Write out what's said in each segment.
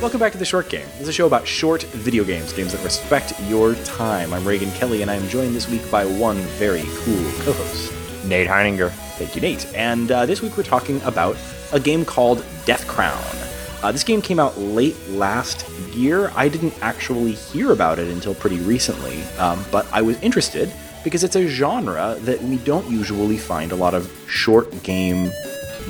Welcome back to The Short Game. This is a show about short video games, games that respect your time. I'm Reagan Kelly, and I am joined this week by one very cool co host, Nate Heininger. Thank you, Nate. And uh, this week we're talking about a game called Death Crown. Uh, this game came out late last year. I didn't actually hear about it until pretty recently, um, but I was interested because it's a genre that we don't usually find a lot of short game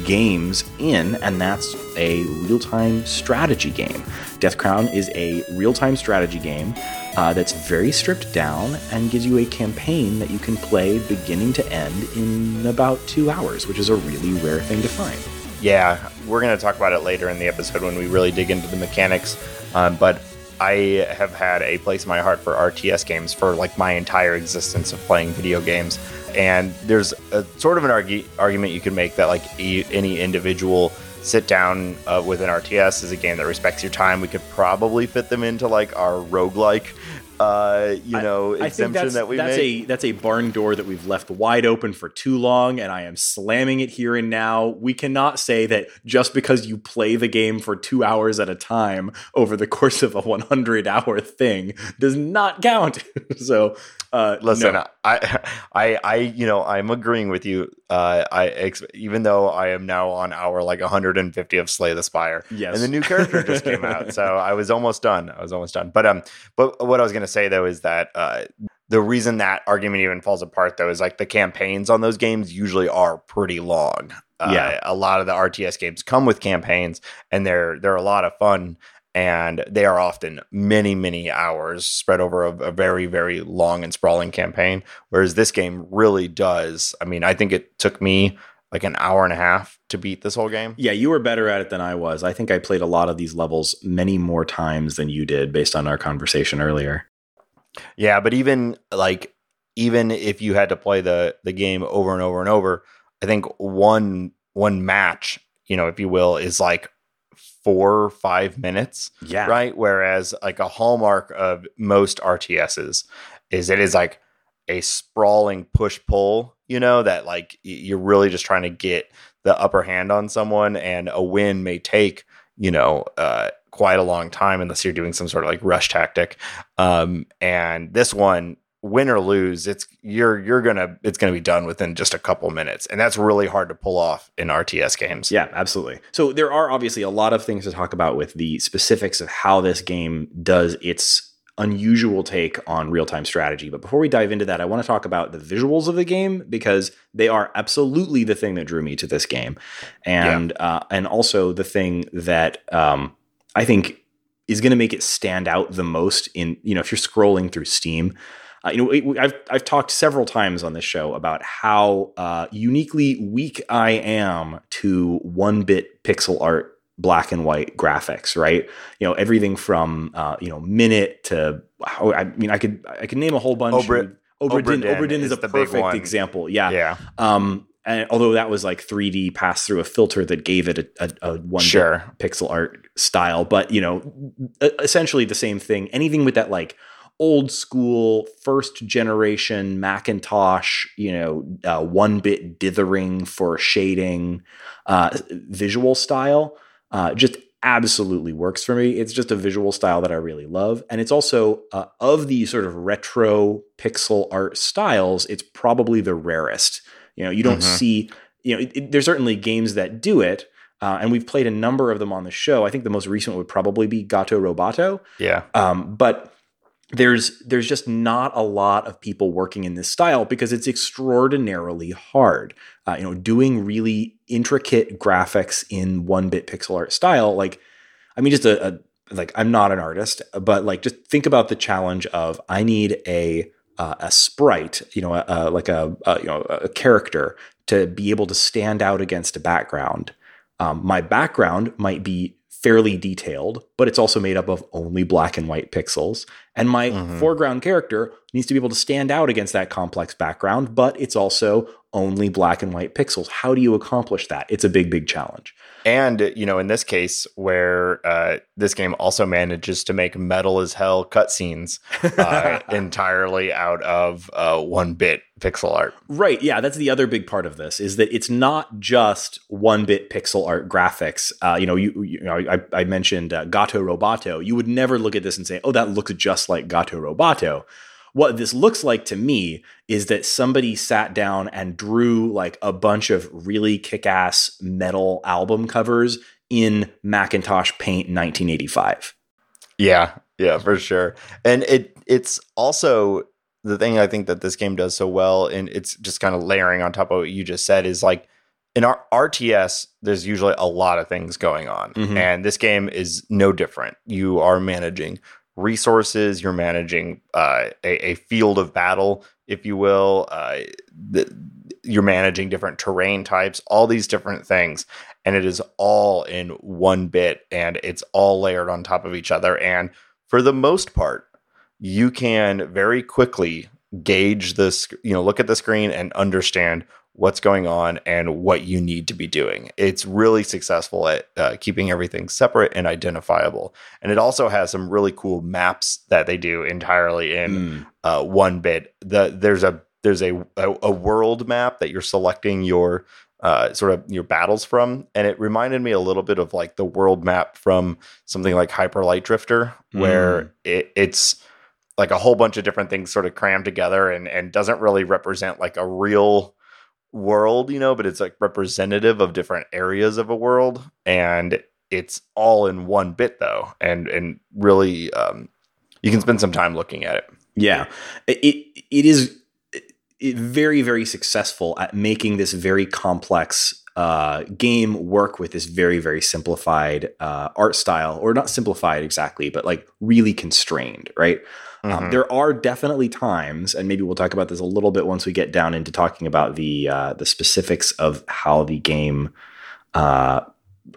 games in, and that's a real time strategy game. Death Crown is a real time strategy game uh, that's very stripped down and gives you a campaign that you can play beginning to end in about two hours, which is a really rare thing to find. Yeah, we're going to talk about it later in the episode when we really dig into the mechanics. Um, but I have had a place in my heart for RTS games for like my entire existence of playing video games. And there's a sort of an argue, argument you can make that like e- any individual sit down uh, with an RTS is a game that respects your time. We could probably fit them into like our roguelike uh, you know, I, I exemption that we that's make. a that's a barn door that we've left wide open for too long, and I am slamming it here and now. We cannot say that just because you play the game for two hours at a time over the course of a 100 hour thing does not count. so, uh, listen, no. I, I, I, you know, I'm agreeing with you. Uh, I ex- even though I am now on hour like 150 of Slay the Spire, yes, and the new character just came out, so I was almost done. I was almost done. But um, but what I was gonna say though is that uh, the reason that argument even falls apart though is like the campaigns on those games usually are pretty long. Uh, yeah, a lot of the RTS games come with campaigns, and they're they're a lot of fun and they are often many many hours spread over a, a, very very long and sprawling campaign whereas this game really does i mean i think it took me like an hour and a half to beat this whole game. Yeah you were better at it than i was. I think i played a lot of these levels many more times than you did based on our conversation earlier. Yeah but even like even if you had to play the the game over and over and over i think one one match you know if you will is like four or five minutes. Yeah. Right. Whereas like a hallmark of most RTSs is it is like a sprawling push pull, you know, that like you're really just trying to get the upper hand on someone and a win may take, you know, uh, quite a long time unless you're doing some sort of like rush tactic. Um, and this one win or lose, it's you're you're gonna it's gonna be done within just a couple minutes, and that's really hard to pull off in RTS games. Yeah, absolutely. So there are obviously a lot of things to talk about with the specifics of how this game does its unusual take on real time strategy. But before we dive into that, I want to talk about the visuals of the game because they are absolutely the thing that drew me to this game, and yeah. uh, and also the thing that um, I think is going to make it stand out the most in you know if you're scrolling through Steam. Uh, you know, I've I've talked several times on this show about how uh, uniquely weak I am to one bit pixel art, black and white graphics. Right? You know, everything from uh, you know Minit to I mean, I could I could name a whole bunch. Obra- Obra Obra is, is a the perfect example. Yeah. Yeah. Um, and although that was like 3D passed through a filter that gave it a, a, a one Sure. pixel art style, but you know, essentially the same thing. Anything with that like old school first generation Macintosh, you know, uh, one bit dithering for shading, uh, visual style, uh, just absolutely works for me. It's just a visual style that I really love. And it's also, uh, of the sort of retro pixel art styles, it's probably the rarest. You know, you don't Mhm. see, you know, it, it- there's certainly games that do it. Uh, and we've played a number of them on the show. I think the most recent would probably be Gato Roboto. Yeah. Um, but there's there's just not a lot of people working in this style because it's extraordinarily hard. Uh, you know, doing really intricate graphics in one bit pixel art style, like I mean, just a, a like I'm not an artist, but like just think about the challenge of I need a uh, a sprite, you know, a, a, like a, a you know a character to be able to stand out against a background. Um, my background might be fairly detailed, but it's also made up of only black and white pixels. And my Mhm. foreground character needs to be able to stand out against that complex background, but it's also only black and white pixels. How do you accomplish that? It's a big, big challenge. And you know, in this case, where uh, this game also manages to make metal as hell cutscenes uh, entirely out of uh, one bit pixel art. Right. Yeah, that's the other big part of this is that it's not just one bit pixel art graphics. Uh, you know, you, you know, I, I mentioned uh, Gato Roboto. You would never look at this and say, "Oh, that looks just like Gato Roboto." What this looks like to me is that somebody sat down and drew like a bunch of really kick-ass metal album covers in Macintosh Paint 1985. Yeah, yeah, for sure. And it it's also the thing I think that this game does so well, and it's just kind of layering on top of what you just said is like in our RTS, there's usually a lot of things going on, Mhm. and this game is no different. You are managing resources, you're managing uh, a, a field of battle, if you will. Uh, the, you're managing different terrain types, all these different things, and it is all in one bit, and it's all layered on top of each other. And for the most part, you can very quickly gauge this, you know, look at the screen and understand what's going on and what you need to be doing. It's really successful at uh, keeping everything separate and identifiable. And it also has some really cool maps that they do entirely in Mm. uh, one bit. The there's a there's a, a a world map that you're selecting your uh, sort of your battles from, and it reminded me a little bit of like the world map from something like Hyper Light Drifter, where Mm. it, it's like a whole bunch of different things sort of crammed together and and doesn't really represent like a real world, you know, but it's like representative of different areas of a world, and it's all in one bit though, and and really um, you can spend some time looking at it. Yeah, it it, is it, very very successful at making this very complex uh, game work with this very very simplified uh, art style, or not simplified exactly, but like really constrained, right? Um, Mhm. there are definitely times, and maybe we'll talk about this a little bit once we get down into talking about the uh, the specifics of how the game uh,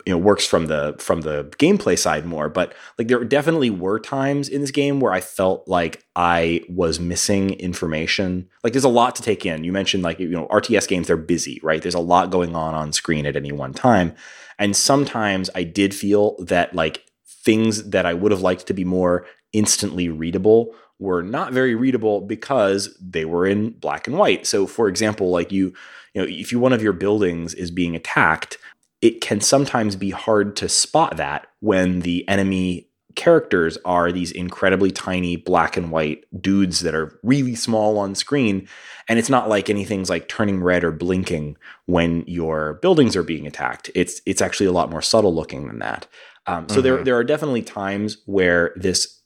you know works from the from the gameplay side more. But like there definitely were times in this game where I felt like I was missing information. Like there's a lot to take in. You mentioned like you know RTS games they're busy, right? There's a lot going on on screen at any one time, and sometimes I did feel that like things that I would have liked to be more instantly readable were not very readable because they were in black and white. So for example, like you you know if you one of your buildings is being attacked, it can sometimes be hard to spot that when the enemy characters are these incredibly tiny black and white dudes that are really small on screen and it's not like anything's like turning red or blinking when your buildings are being attacked it's it's actually a lot more subtle looking than that um, so there Mhm. there are definitely times where this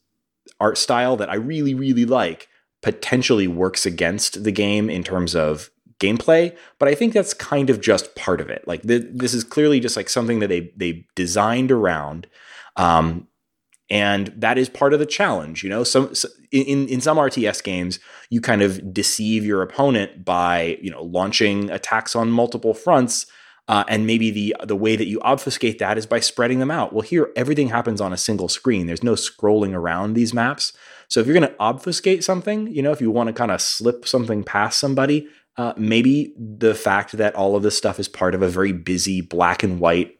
art style that I really really like potentially works against the game in terms of gameplay but i think that's kind of just part of it. Like th- this is clearly just like something that they they designed around um and that is part of the challenge you know? Some s- in in some rts games you kind of deceive your opponent by you know launching attacks on multiple fronts uh, and maybe the the way that you obfuscate that is by spreading them out well here everything happens on a single screen there's no scrolling around these maps so if you're going to obfuscate something you know if you want to kind of slip something past somebody uh, maybe the fact that all of this stuff is part of a very busy black and white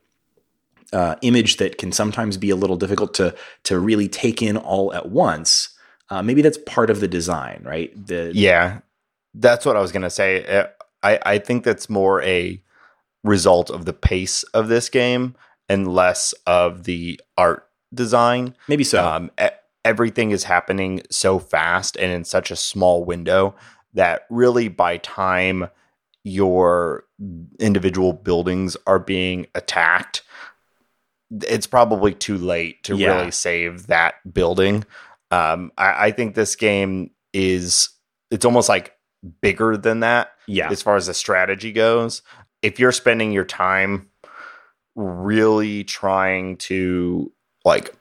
uh, image that can sometimes be a little difficult to to really take in all at once. Uh, maybe that's part of the design, right? The Yeah, that's what I was gonna say. Uh, I I think that's more a result of the pace of this game and less of the art design. maybe so. Um, everything is happening so fast and in such a small window that really by time your individual buildings are being attacked it's probably too late to Yeah. really save that building um, I, I think this game is it's almost like bigger than that yeah, as far as the strategy goes. If you're spending your time really trying to like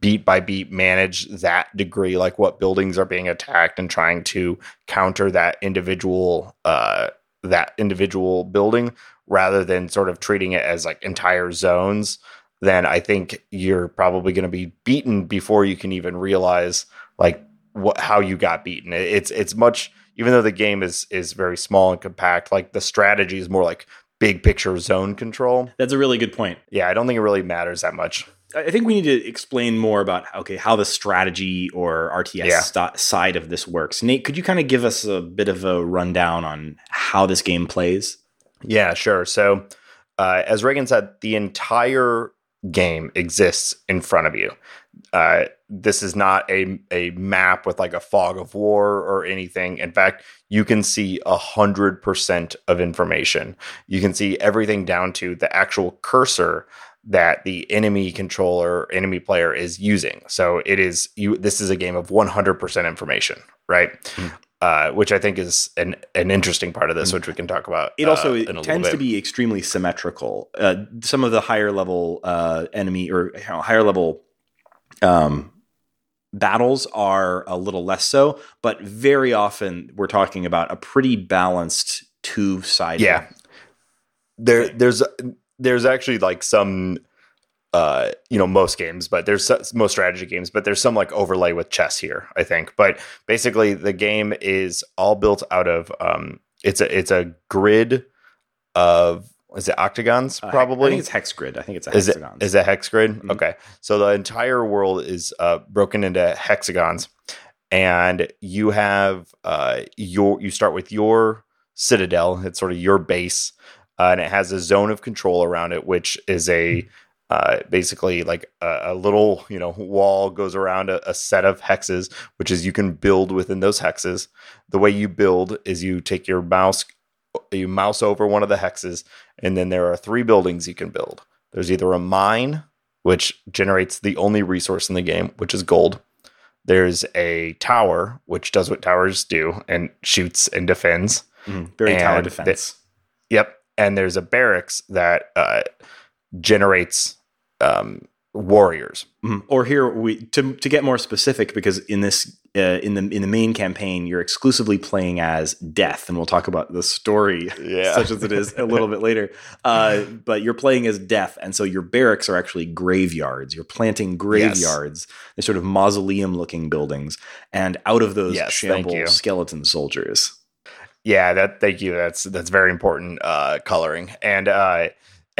beat by beat manage that degree, like what buildings are being attacked and trying to counter that individual uh that individual building rather than sort of treating it as like entire zones. then I think you're probably going to be beaten before you can even realize like what how you got beaten. It's it's much even though the game is is very small and compact. Like the strategy is more like big picture zone control. That's a really good point. Yeah, I don't think it really matters that much. I think we need to explain more about okay how the strategy or RTS Yeah. sti- side of this works. Nate, could you kind of give us a bit of a rundown on how this game plays? Yeah, sure. So, uh, as Reagan said, the entire game exists in front of you. Uh, this is not a a map with like a fog of war or anything. In fact, you can see a hundred percent of information. You can see everything down to the actual cursor that the enemy controller, enemy player is using. So it is you. This is a game of one hundred percent information, right? Mm. Uh, which I think is an an interesting part of this, which we can talk about. It also uh, in a little tends to be extremely symmetrical. Uh, some of the higher level uh, enemy or you know, higher level um, battles are a little less so, but very often we're talking about a pretty balanced two sided. Yeah. there there's there's actually like some uh you know most games but there's most strategy games but there's some like overlay with chess here i think but basically the game is all built out of um it's a it's a grid of is it octagons Uh, I probably? think it's hex grid. I think it's a is it is it hex grid? Mhm. okay. So the entire world is uh broken into hexagons and you have uh your you start with your citadel. It's sort of your base uh, and it has a zone of control around it which is a uh, basically like a, a little you know wall goes around a, a set of hexes which is you can build within those hexes. The way you build is you take your mouse you mouse over one of the hexes and then there are three buildings you can build there's either a mine which generates the only resource in the game which is gold there's a tower which does what towers do and shoots and defends Mhm. Very tower and defense. Yep. And there's a barracks that uh, generates um, warriors. Mhm. Or here we to to get more specific because in this uh, in the in the main campaign you're exclusively playing as death and we'll talk about the story Yeah. such as it is a little bit later. Uh, but you're playing as death and so your barracks are actually graveyards. You're planting graveyards. They're sort of mausoleum looking buildings and out of those Yes, shamble skeleton soldiers. Yeah, that thank you. That's that's very important uh, coloring. And uh,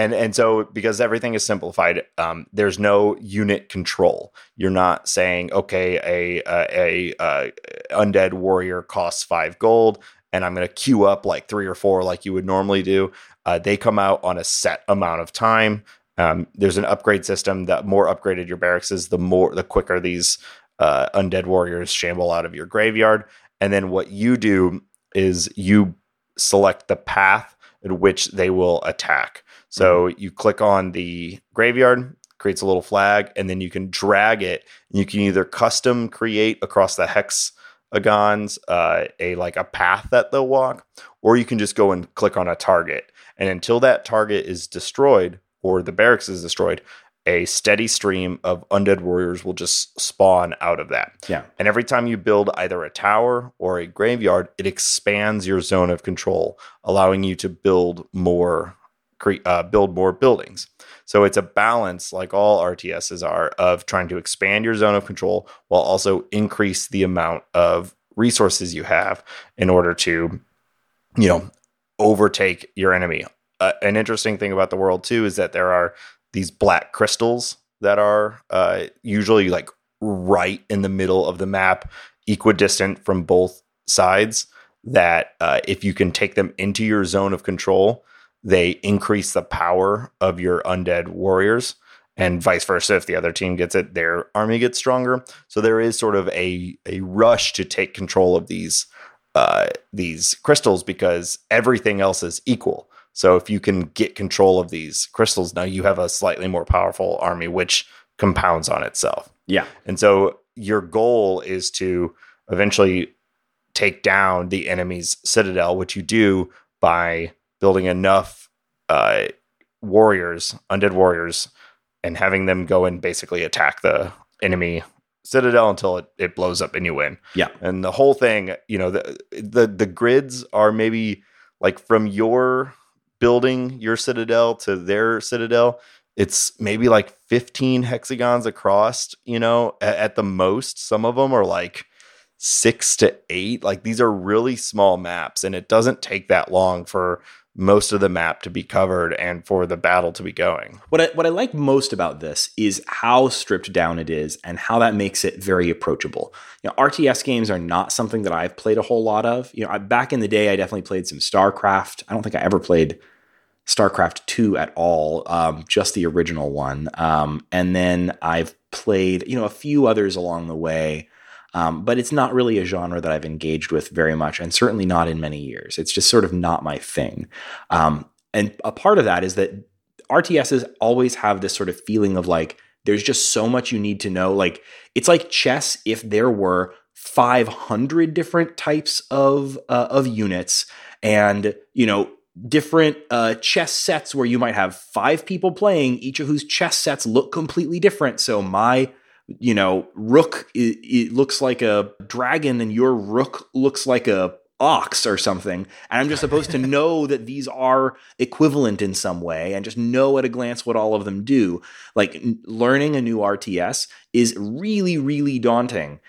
and and so because everything is simplified, um, there's no unit control. You're not saying okay, a a, a uh, undead warrior costs five gold, and I'm going to queue up like three or four like you would normally do. Uh, they come out on a set amount of time. Um, there's an upgrade system. The more upgraded your barracks is, the more the quicker these uh, undead warriors shamble out of your graveyard. And then what you do is you select the path in which they will attack. So you click on the graveyard, creates a little flag, and then you can drag it. You can either custom create across the hexagons uh, a like a path that they'll walk, or you can just go and click on a target. And until that target is destroyed or the barracks is destroyed, a steady stream of undead warriors will just spawn out of that. Yeah. And every time you build either a tower or a graveyard, it expands your zone of control, allowing you to build more cre- uh, build more buildings. So it's a balance, like all RTSs are, of trying to expand your zone of control while also increase the amount of resources you have in order to, you know, overtake your enemy. Uh, an interesting thing about the world too is that there are these black crystals that are uh, usually like right in the middle of the map, equidistant from both sides. That uh, if you can take them into your zone of control, they increase the power of your undead warriors, and vice versa. If the other team gets it, their army gets stronger. So there is sort of a a rush to take control of these uh, these crystals because everything else is equal. So if you can get control of these crystals, now you have a slightly more powerful army, which compounds on itself. Yeah. And so your goal is to eventually take down the enemy's citadel, which you do by building enough uh, warriors, undead warriors, and having them go and basically attack the enemy citadel until it, it blows up and you win. Yeah. And the whole thing, you know, the the the grids are maybe like from your building your citadel to their citadel it's maybe like 15 hexagons across, you know, at, at the most. Some of them are like six to eight. Like these are really small maps, and it doesn't take that long for most of the map to be covered and for the battle to be going. What I, what I like most about this is how stripped down it is and how that makes it very approachable. You know, RTS games are not something that I've played a whole lot of. You know, I, back in the day, I definitely played some StarCraft. I don't think I ever played StarCraft 2 at all, um, just the original one. Um, and then I've played, you know, a few others along the way. Um, but it's not really a genre that I've engaged with very much, and certainly not in many years. It's just sort of not my thing. Um, and a part of that is that RTSs always have this sort of feeling of like, there's just so much you need to know. Like, it's like chess if there were 500 different types of uh, of units and you know different uh, chess sets where you might have five people playing, each of whose chess sets look completely different. So my, you know, rook it, it looks like a dragon, and your rook looks like a ox or something. And I'm just supposed to know that these are equivalent in some way and just know at a glance what all of them do. Like learning a new RTS is really, really daunting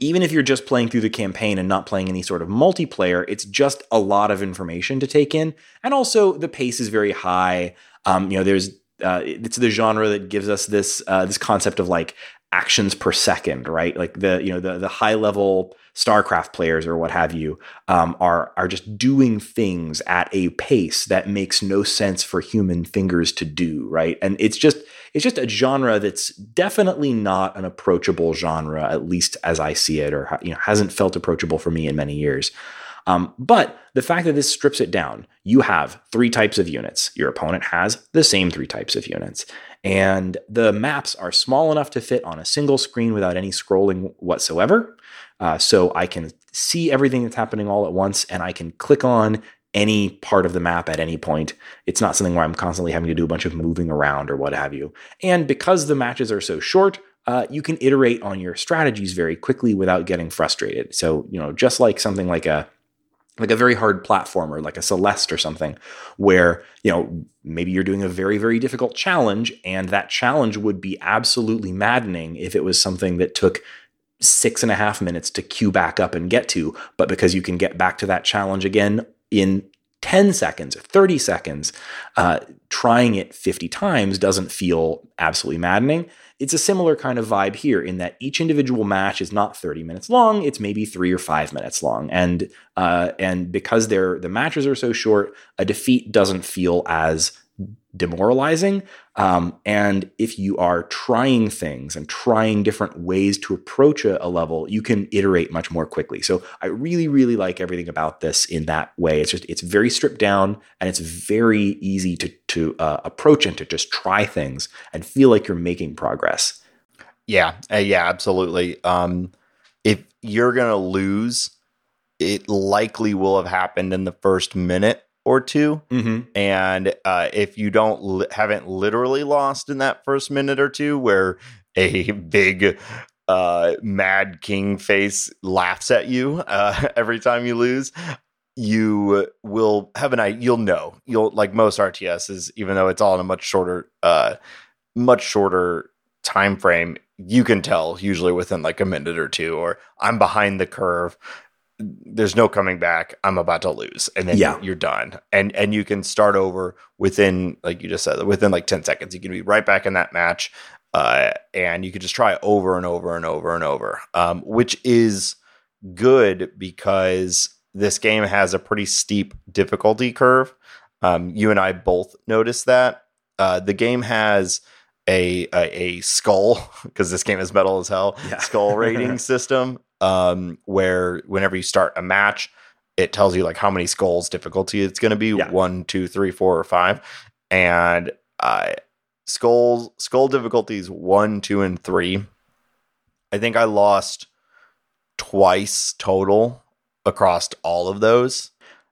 even if you're just playing through the campaign and not playing any sort of multiplayer, it's just a lot of information to take in. And also, the pace is very high. Um, you know, there's uh, it's the genre that gives us this uh, this concept of like actions per second, right? Like the you know the the high level StarCraft players or what have you um, are are just doing things at a pace that makes no sense for human fingers to do, right? And it's just it's just a genre that's definitely not an approachable genre, at least as I see it, or you know hasn't felt approachable for me in many years. Um, but the fact that this strips it down, you have three types of units. Your opponent has the same three types of units. And the maps are small enough to fit on a single screen without any scrolling whatsoever. Uh, so I can see everything that's happening all at once and I can click on any part of the map at any point. It's not something where I'm constantly having to do a bunch of moving around or what have you. And because the matches are so short, uh, you can iterate on your strategies very quickly without getting frustrated. So, you know, just like something like a like a very hard platformer like a celeste or something where you know maybe you're doing a very very difficult challenge and that challenge would be absolutely maddening if it was something that took six and a half minutes to queue back up and get to but because you can get back to that challenge again in 10 seconds or 30 seconds uh, trying it 50 times doesn't feel absolutely maddening it's a similar kind of vibe here in that each individual match is not 30 minutes long; it's maybe three or five minutes long, and uh, and because they're the matches are so short, a defeat doesn't feel as demoralizing. Um, and if you are trying things and trying different ways to approach a, a, level, you can iterate much more quickly. So I really, really like everything about this in that way. It's just it's very stripped down and it's very easy to to uh, approach and to just try things and feel like you're making progress. Yeah, uh, yeah, absolutely. Um, if you're gonna lose, it likely will have happened in the first minute or 2 mm-hmm. and uh, if you don't li- haven't literally lost in that first minute or two where a big uh, mad king face laughs at you uh, every time you lose you will have an idea you'll know. You'll like most rts's even though it's all in a much shorter uh much shorter time frame you can tell usually within like a minute or two or i'm behind the curve there's no coming back. I'm about to lose, and then yeah. you're done. And and you can start over within, like you just said, within like ten seconds. You can be right back in that match, uh, and you can just try over and over and over and over, um, which is good because this game has a pretty steep difficulty curve. Um, you and I both noticed that. Uh, the game has a a, a skull because this game is metal as hell yeah. skull rating system um, where whenever you start a match, it tells you like how many skulls difficulty it's going to be yeah. one, two, three, four, or five, and uh, skulls skull difficulties one, two, and three. I think I lost twice total across all of those.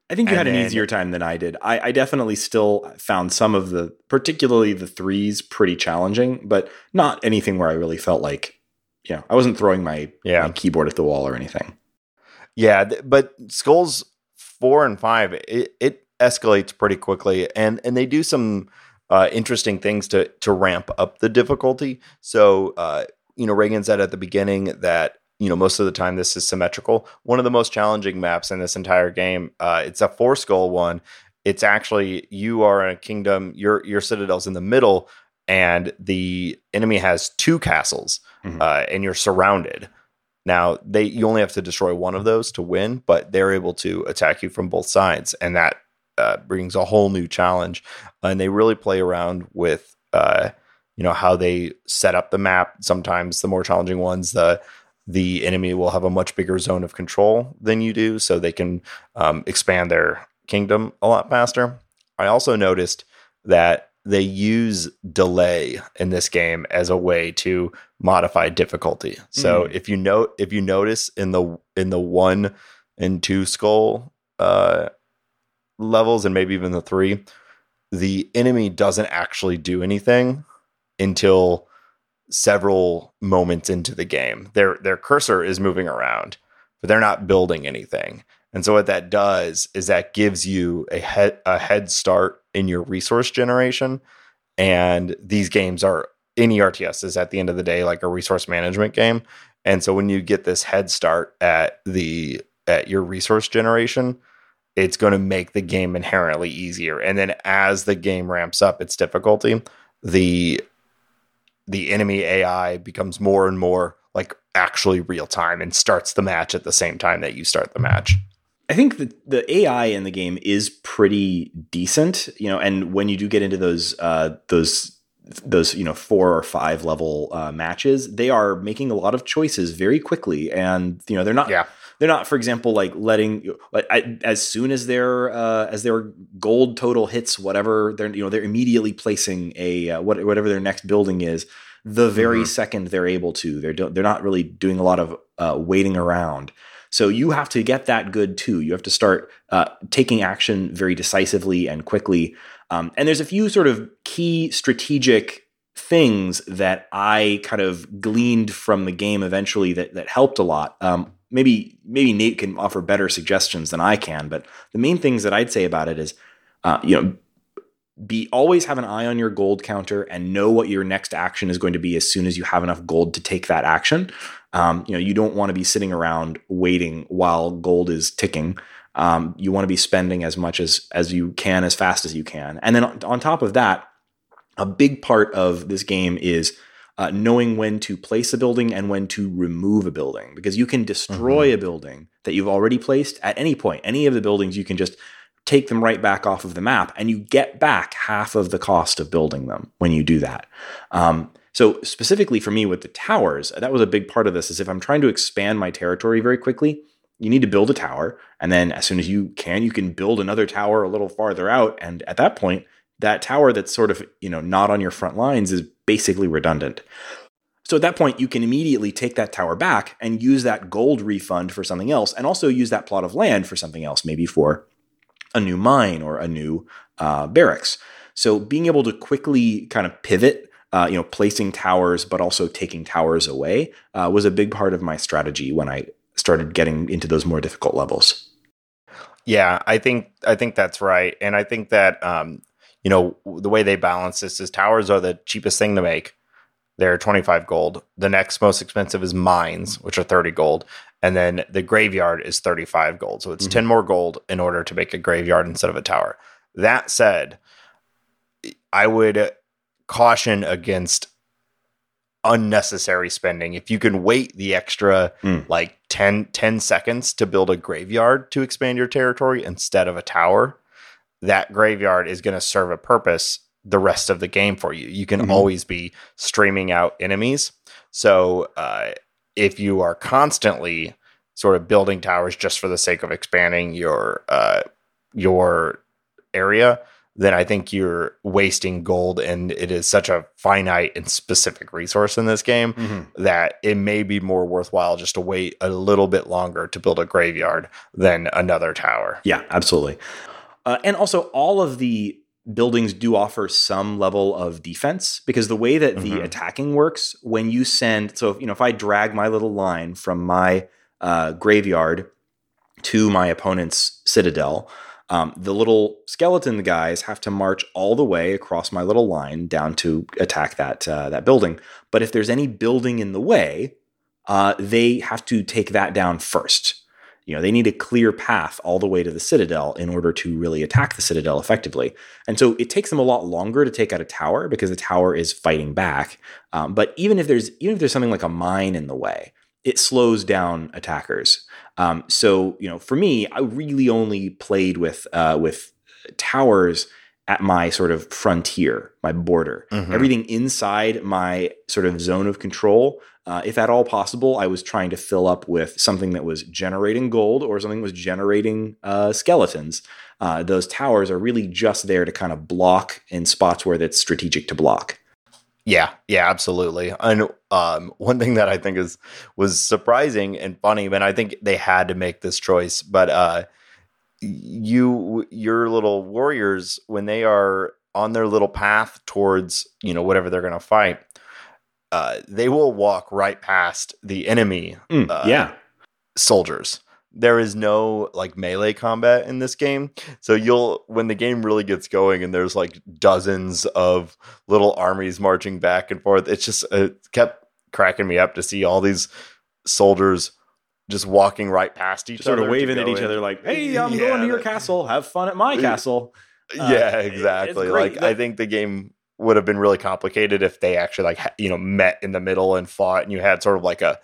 I think you and had an easier time than I did. I, I, definitely still found some of the, particularly the threes, pretty challenging, but not anything where I really felt like yeah, I wasn't throwing my, yeah. my keyboard at the wall or anything. Yeah, but Skulls four and five, it, it escalates pretty quickly, and and they do some uh, interesting things to to ramp up the difficulty. So, uh, you know, Reagan said at the beginning that you know most of the time this is symmetrical. One of the most challenging maps in this entire game. Uh, it's a four skull one. It's actually you are in a kingdom. Your your citadel's in the middle, and the enemy has two castles, Mhm. uh, and you're surrounded. Now they you only have to destroy one of those to win, but they're able to attack you from both sides, and that uh, brings a whole new challenge. And they really play around with uh, you know how they set up the map. Sometimes the more challenging ones, the the enemy will have a much bigger zone of control than you do, so they can um, expand their kingdom a lot faster. I also noticed that they use delay in this game as a way to modify difficulty. So Mm. if you know if you notice in the in the one and two skull uh, levels and maybe even the three, the enemy doesn't actually do anything until several moments into the game. Their their cursor is moving around, but they're not building anything. And so what that does is that gives you a head a head start in your resource generation. And these games are any RTS is at the end of the day like a resource management game. And so when you get this head start at the at your resource generation, it's going to make the game inherently easier. And then as the game ramps up its difficulty, the the enemy AI becomes more and more like actually real time and starts the match at the same time that you start the match. I think that the AI in the game is pretty decent, you know, and when you do get into those uh, those those you know four or five level uh, matches, they are making a lot of choices very quickly, and you know they're not Yeah. they're not, for example, like letting like, I, as soon as their uh, as their gold total hits whatever they're you know they're immediately placing a uh, what, whatever their next building is the very Mhm. second they're able to. They're do, they're not really doing a lot of uh, waiting around. So you have to get that good too. You have to start uh, taking action very decisively and quickly. Um, and there's a few sort of key strategic things that I kind of gleaned from the game eventually that that helped a lot. Um, maybe maybe Nate can offer better suggestions than I can, but the main things that I'd say about it is, uh, you know, be always have an eye on your gold counter and know what your next action is going to be as soon as you have enough gold to take that action. Um, you know, you don't want to be sitting around waiting while gold is ticking. Um, you want to be spending as much as as you can as fast as you can. And then on, on top of that, a big part of this game is uh, knowing when to place a building and when to remove a building because you can destroy a building that you've already placed at any point. Any of the buildings you can just take them right back off of the map and you get back half of the cost of building them when you do that. Um, so specifically for me with the towers, that was a big part of this is if I'm trying to expand my territory very quickly, you need to build a tower and then as soon as you can you can build another tower a little farther out and at that point that tower that's sort of, you know, not on your front lines is basically redundant. So at that point, you can immediately take that tower back and use that gold refund for something else, and also use that plot of land for something else, maybe for a new mine or a new uh, barracks. So being able to quickly kind of pivot, uh, you know, placing towers but also taking towers away uh, was a big part of my strategy when I started getting into those more difficult levels. Yeah, I think I think that's right, and I think that um, you know the way they balance this is towers are the cheapest thing to make. They're twenty five gold. The next most expensive is mines, which are thirty gold, and then the graveyard is thirty five gold. So it's Mhm. ten more gold in order to make a graveyard instead of a tower. That said, I would caution against unnecessary spending. If you can wait the extra Mm. like 10, 10 seconds to build a graveyard to expand your territory instead of a tower, that graveyard is going to serve a purpose the rest of the game for you. You can Mhm. always be streaming out enemies. So uh, if you are constantly sort of building towers just for the sake of expanding your uh, your area, then I think you're wasting gold, and it is such a finite and specific resource in this game that it may be more worthwhile just to wait a little bit longer to build a graveyard than another tower. Yeah, absolutely. Uh, and also, all of the buildings do offer some level of defense because the way that the Mhm. attacking works, when you send, so if, you know, if I drag my little line from my uh, graveyard to my opponent's citadel, um, the little skeleton guys have to march all the way across my little line down to attack that uh, that building. But if there's any building in the way, uh, they have to take that down first. You know, they need a clear path all the way to the citadel in order to really attack the citadel effectively. And so it takes them a lot longer to take out a tower because the tower is fighting back. Um, but even if there's even if there's something like a mine in the way, it slows down attackers. Um, so you know, for me, I really only played with uh, with towers at my sort of frontier, my border. Mhm. Everything inside my sort of zone of control, uh, if at all possible, I was trying to fill up with something that was generating gold or something that was generating uh, skeletons. Uh, those towers are really just there to kind of block in spots where that's strategic to block. Yeah, yeah, absolutely. And um, one thing that I think is was surprising and funny, and I think they had to make this choice, but uh, you your little warriors when they are on their little path towards you know whatever they're going to fight, uh, they will walk right past the enemy Mm, Uh, yeah. soldiers. There is no like melee combat in this game. So you'll when the game really gets going and there's like dozens of little armies marching back and forth, it's just it kept cracking me up to see all these soldiers just walking right past each Sort other. Sort of waving at each in. other like, hey, I'm Yeah, going to your that- castle. Have fun at my castle. Uh, yeah, exactly. Like I think the game would have been really complicated if they actually like you know met in the middle and fought, and you had sort of like a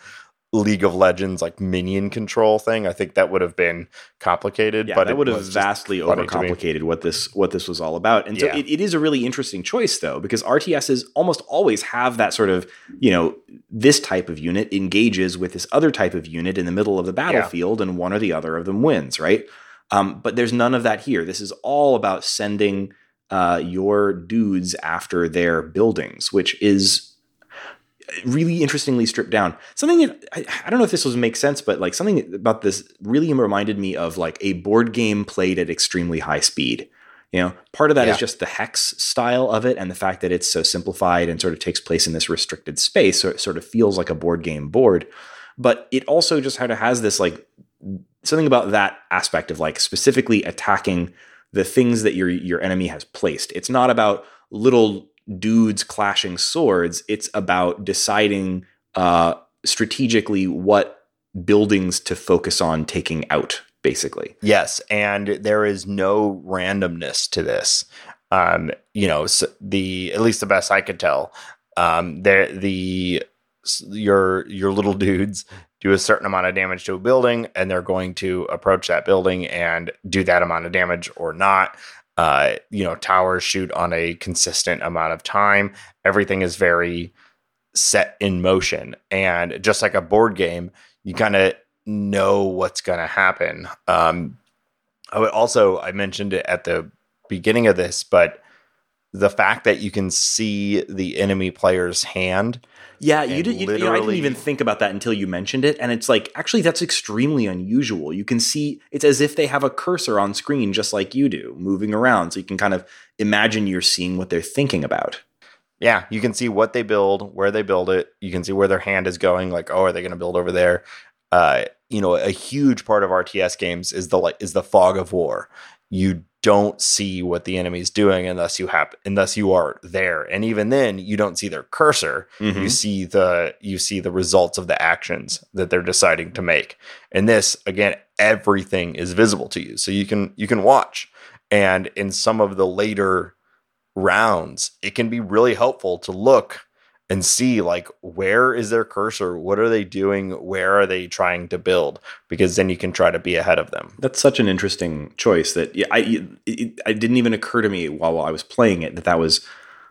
League of Legends like minion control thing. I think that would have been complicated. Yeah, but that it would have vastly funny to me. overcomplicated what this what this was all about. And so Yeah. it, it is a really interesting choice though, because RTSs almost always have that sort of, you know, this type of unit engages with this other type of unit in the middle of the battlefield, and one or the other of them wins, right? Um, but there's none of that here. This is all about sending uh, your dudes after their buildings, which is really interestingly stripped down. Something that I, I don't know if this was make sense, but like something about this really reminded me of like a board game played at extremely high speed. You know, part of that is Yeah. just the hex style of it and the fact that it's so simplified and sort of takes place in this restricted space. So it sort of feels like a board game board. But it also just kind of has this like something about that aspect of like specifically attacking the things that your your enemy has placed. It's not about little dudes clashing swords. It's about deciding uh, strategically what buildings to focus on taking out, basically. Yes, and there is no randomness to this. Um, you know, the at least the best I could tell, um, there the your your little dudes do a certain amount of damage to a building, and they're going to approach that building and do that amount of damage or not. Uh, you know, towers shoot on a consistent amount of time. Everything is very set in motion, and just like a board game, you kind of know what's going to happen. Um, I would also I mentioned it at the beginning of this, but the fact that you can see the enemy player's hand, Yeah, you did. You, you know, I didn't even think about that until you mentioned it, and it's like actually that's extremely unusual. You can see it's as if they have a cursor on screen, just like you do, moving around, so you can kind of imagine you're seeing what they're thinking about. yeah, you can see what they build, where they build it. You can see where their hand is going. Like, oh, are they going to build over there? Uh, you know, a huge part of RTS games is the like is the fog of war. You don't see what the enemy's doing unless you have unless you are there, and even then, you don't see their cursor. Mm-hmm. you see the you see the results of the actions that they're deciding to make and this again everything is visible to you so you can you can watch and in some of the later rounds it can be really helpful to look and see like where is their cursor what are they doing where are they trying to build because then you can try to be ahead of them That's such an interesting choice that yeah, I it, it, it didn't even occur to me while, while I was playing it that that was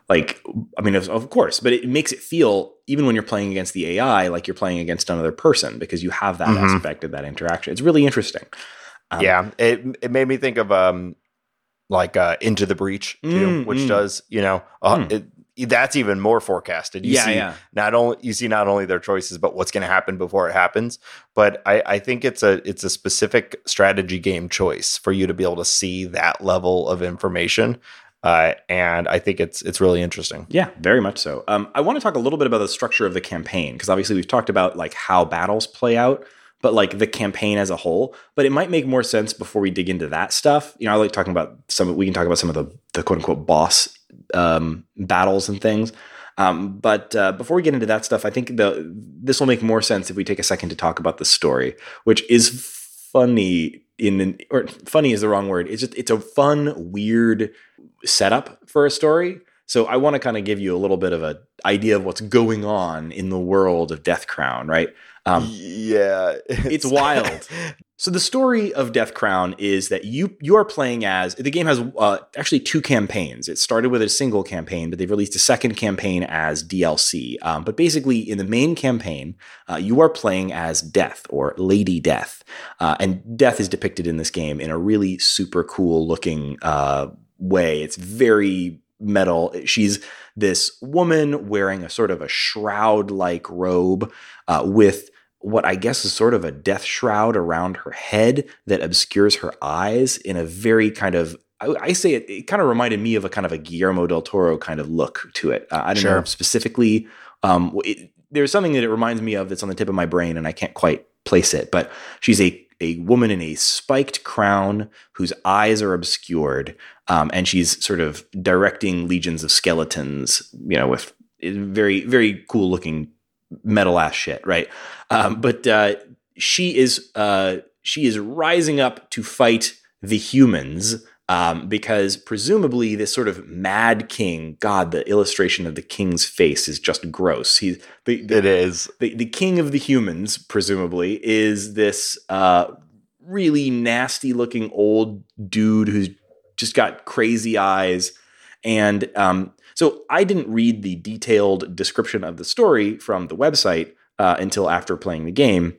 like I mean of, of course, but it makes it feel even when you're playing against the AI like you're playing against another person because you have that Mhm. aspect of that interaction. It's really interesting. Um, yeah it it made me think of um like uh into the breach too Mm, which mm. does you know uh, Mm. it, that's even more forecasted you yeah, see yeah. not only you see not only their choices but what's going to happen before it happens but I, I think it's a it's a specific strategy game choice for you to be able to see that level of information uh, and I think it's it's really interesting. Yeah, very much so. Um, I want to talk a little bit about the structure of the campaign because obviously we've talked about like how battles play out, but like the campaign as a whole. But it might make more sense before we dig into that stuff. You know, I like talking about some. We can talk about some of the the quote unquote boss um, battles and things. Um, but uh, before we get into that stuff, I think the this will make more sense if we take a second to talk about the story, which is funny in or funny is the wrong word. It's just it's a fun, weird setup for a story. So I want to kind of give you a little bit of an idea of what's going on in the world of Death Crown, right? Um, yeah, it's, it's wild. So the story of Death Crown is that you you are playing as the game has uh, actually two campaigns. It started with a single campaign, but they've released a second campaign as DLC. Um, but basically, in the main campaign, uh, you are playing as Death or Lady Death, uh, and Death is depicted in this game in a really super cool looking uh, way. It's very metal. She's this woman wearing a sort of a shroud like robe uh, with what I guess is sort of a death shroud around her head that obscures her eyes in a very kind of I, I say it, it kind of reminded me of a kind of a Guillermo del Toro kind of look to it. Uh, I don't sure. know specifically. Um, it, there's something that it reminds me of that's on the tip of my brain, and I can't quite place it. But she's a a woman in a spiked crown whose eyes are obscured, um, and she's sort of directing legions of skeletons. You know, with very very cool looking metal ass shit, right? Um, but uh, she is uh, she is rising up to fight the humans um, because presumably this sort of mad king, God, the illustration of the king's face is just gross. He's the, the it is the, the king of the humans, presumably, is this uh, really nasty looking old dude who's just got crazy eyes and um, so I didn't read the detailed description of the story from the website uh, until after playing the game.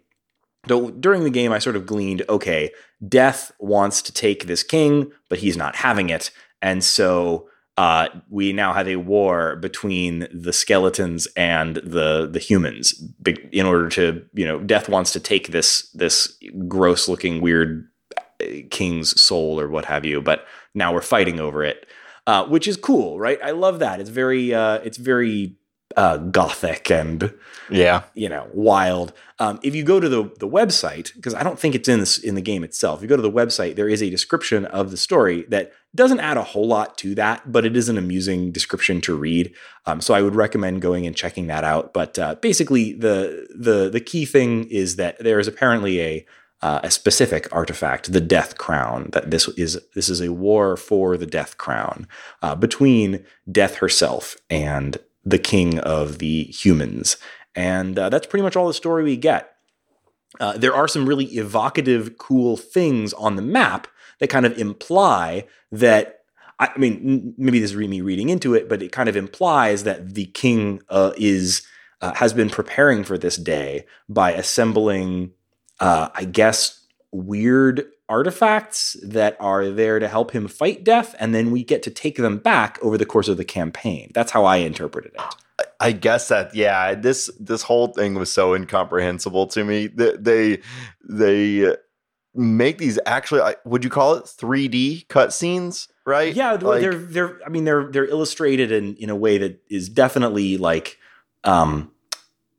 Though during the game, I sort of gleaned okay, Death wants to take this king, but he's not having it. And so uh, we now have a war between the skeletons and the the humans in order to you know death wants to take this this gross looking weird uh, king's soul or what have you but now we're fighting over it uh, which is cool, right? I love that. It's very uh, it's very uh, gothic and yeah, you know, wild. Um, if you go to the the website, because I don't think it's in this in the game itself. If you go to the website, there is a description of the story that doesn't add a whole lot to that, but it is an amusing description to read. Um, so I would recommend going and checking that out. But uh, basically, the the the key thing is that there is apparently a uh, a specific artifact, the Death Crown. That this is this is a war for the Death Crown uh, between Death herself and the King of the Humans, and uh, that's pretty much all the story we get. Uh, there are some really evocative, cool things on the map that kind of imply that. I mean, maybe this is me reading into it, but it kind of implies that the king uh, is uh, has been preparing for this day by assembling uh, I guess, weird artifacts that are there to help him fight death, and then we get to take them back over the course of the campaign. That's how I interpreted it. I guess that yeah, this this whole thing was so incomprehensible to me. That they they make these actually would you call it 3D cutscenes, right? Yeah, like, they're they're I mean they're they're illustrated in in a way that is definitely like um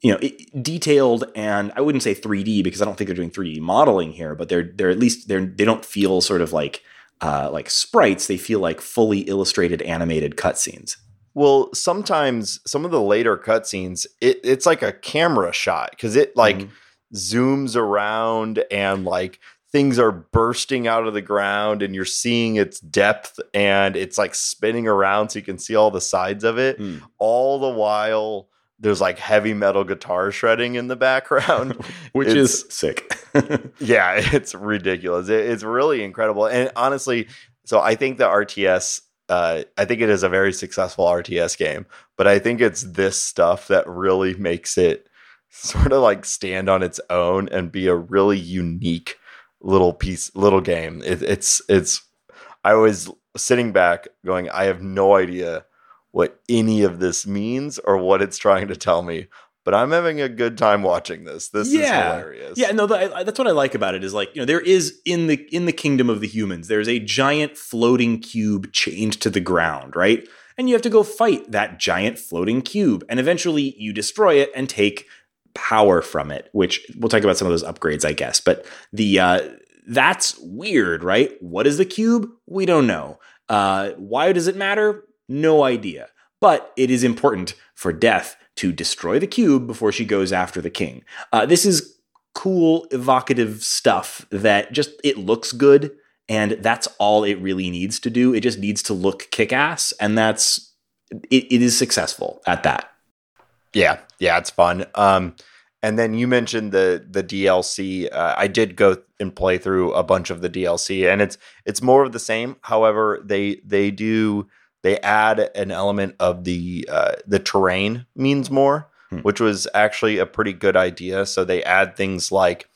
you know detailed and I wouldn't say 3D because I don't think they're doing 3D modeling here, but they're they're at least they're they don't feel sort of like uh, like sprites. They feel like fully illustrated animated cutscenes. Well, sometimes some of the later cutscenes, it, it's like a camera shot because it like mm-hmm. zooms around and like things are bursting out of the ground and you're seeing its depth and it's like spinning around so you can see all the sides of it. Mm. All the while there's like heavy metal guitar shredding in the background, which is sick. yeah, it's ridiculous. It, it's really incredible. And honestly, so I think the RTS, uh, I think it is a very successful RTS game, but I think it's this stuff that really makes it sort of like stand on its own and be a really unique little piece, little game. It, it's, it's, I was sitting back going, I have no idea what any of this means or what it's trying to tell me. But I'm having a good time watching this. This yeah. is hilarious. Yeah, no, that's what I like about it. Is like you know there is in the in the kingdom of the humans, there's a giant floating cube chained to the ground, right? And you have to go fight that giant floating cube, and eventually you destroy it and take power from it, which we'll talk about some of those upgrades, I guess. But the uh, that's weird, right? What is the cube? We don't know. Uh, why does it matter? No idea. But it is important for Death to destroy the cube before she goes after the king. Uh, this is cool, evocative stuff that just it looks good, and that's all it really needs to do. It just needs to look kick ass, and that's it, it is successful at that. Yeah, yeah, it's fun. Um, and then you mentioned the the DLC. Uh, I did go and play through a bunch of the DLC, and it's it's more of the same. However, they they do they add an element of the uh, the terrain means more, hmm. which was actually a pretty good idea. So they add things like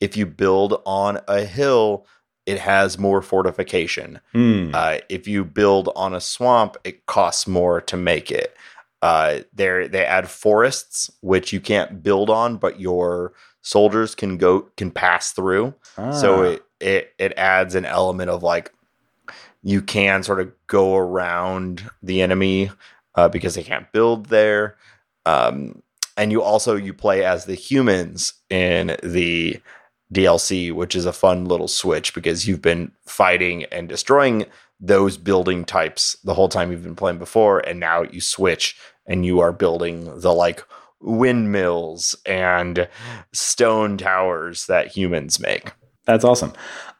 if you build on a hill, it has more fortification. Hmm. Uh, if you build on a swamp, it costs more to make it. Uh, they they add forests which you can't build on, but your soldiers can go can pass through. Ah. So it, it it adds an element of like you can sort of go around the enemy uh, because they can't build there. Um, and you also you play as the humans in the DLC, which is a fun little switch because you've been fighting and destroying those building types the whole time you've been playing before, and now you switch and you are building the like windmills and stone towers that humans make. That's awesome.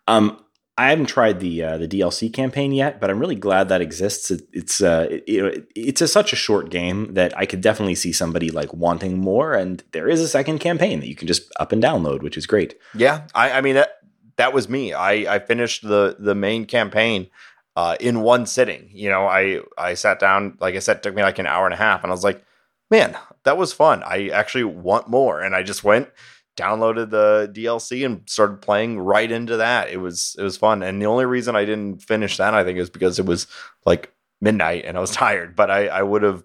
Um, I haven't tried the uh, the DLC campaign yet, but I'm really glad that exists. It, it's uh, it, you know, it's a, such a short game that I could definitely see somebody like wanting more. And there is a second campaign that you can just up and download, which is great. Yeah, I, I mean that that was me. I, I finished the the main campaign uh, in one sitting. You know, I I sat down, like I said, it took me like an hour and a half, and I was like, man, that was fun. I actually want more, and I just went downloaded the DLC and started playing right into that. It was it was fun. And the only reason I didn't finish that I think is because it was like midnight and I was tired, but I I would have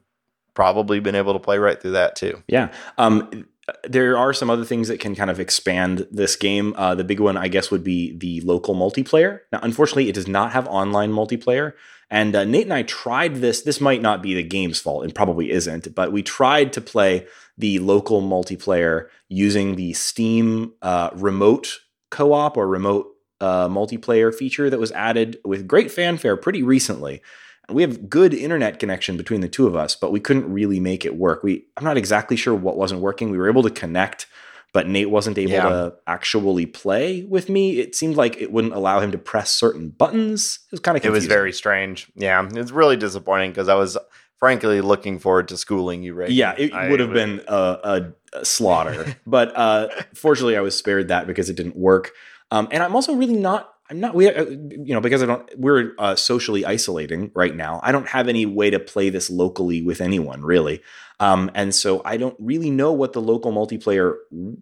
probably been able to play right through that too. Yeah. Um there are some other things that can kind of expand this game. Uh, the big one, I guess, would be the local multiplayer. Now, unfortunately, it does not have online multiplayer. And uh, Nate and I tried this. This might not be the game's fault, and probably isn't, but we tried to play the local multiplayer using the Steam uh, remote co op or remote uh, multiplayer feature that was added with great fanfare pretty recently. We have good internet connection between the two of us, but we couldn't really make it work. We I'm not exactly sure what wasn't working. We were able to connect, but Nate wasn't able yeah. to actually play with me. It seemed like it wouldn't allow him to press certain buttons. It was kind of confusing. It was very strange. Yeah, it's really disappointing because I was frankly looking forward to schooling you, Ray. Yeah, it I would have been a, a, a slaughter, but uh, fortunately, I was spared that because it didn't work. Um, and I'm also really not. I'm not. We, uh, you know, because I don't. We're uh, socially isolating right now. I don't have any way to play this locally with anyone really, um, and so I don't really know what the local multiplayer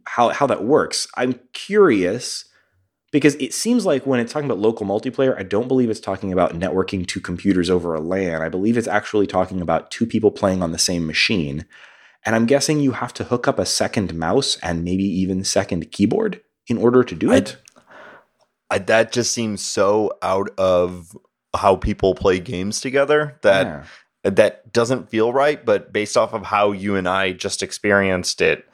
how how that works. I'm curious because it seems like when it's talking about local multiplayer, I don't believe it's talking about networking two computers over a LAN. I believe it's actually talking about two people playing on the same machine. And I'm guessing you have to hook up a second mouse and maybe even second keyboard in order to do it. I, that just seems so out of how people play games together that yeah. that doesn't feel right. But based off of how you and I just experienced it,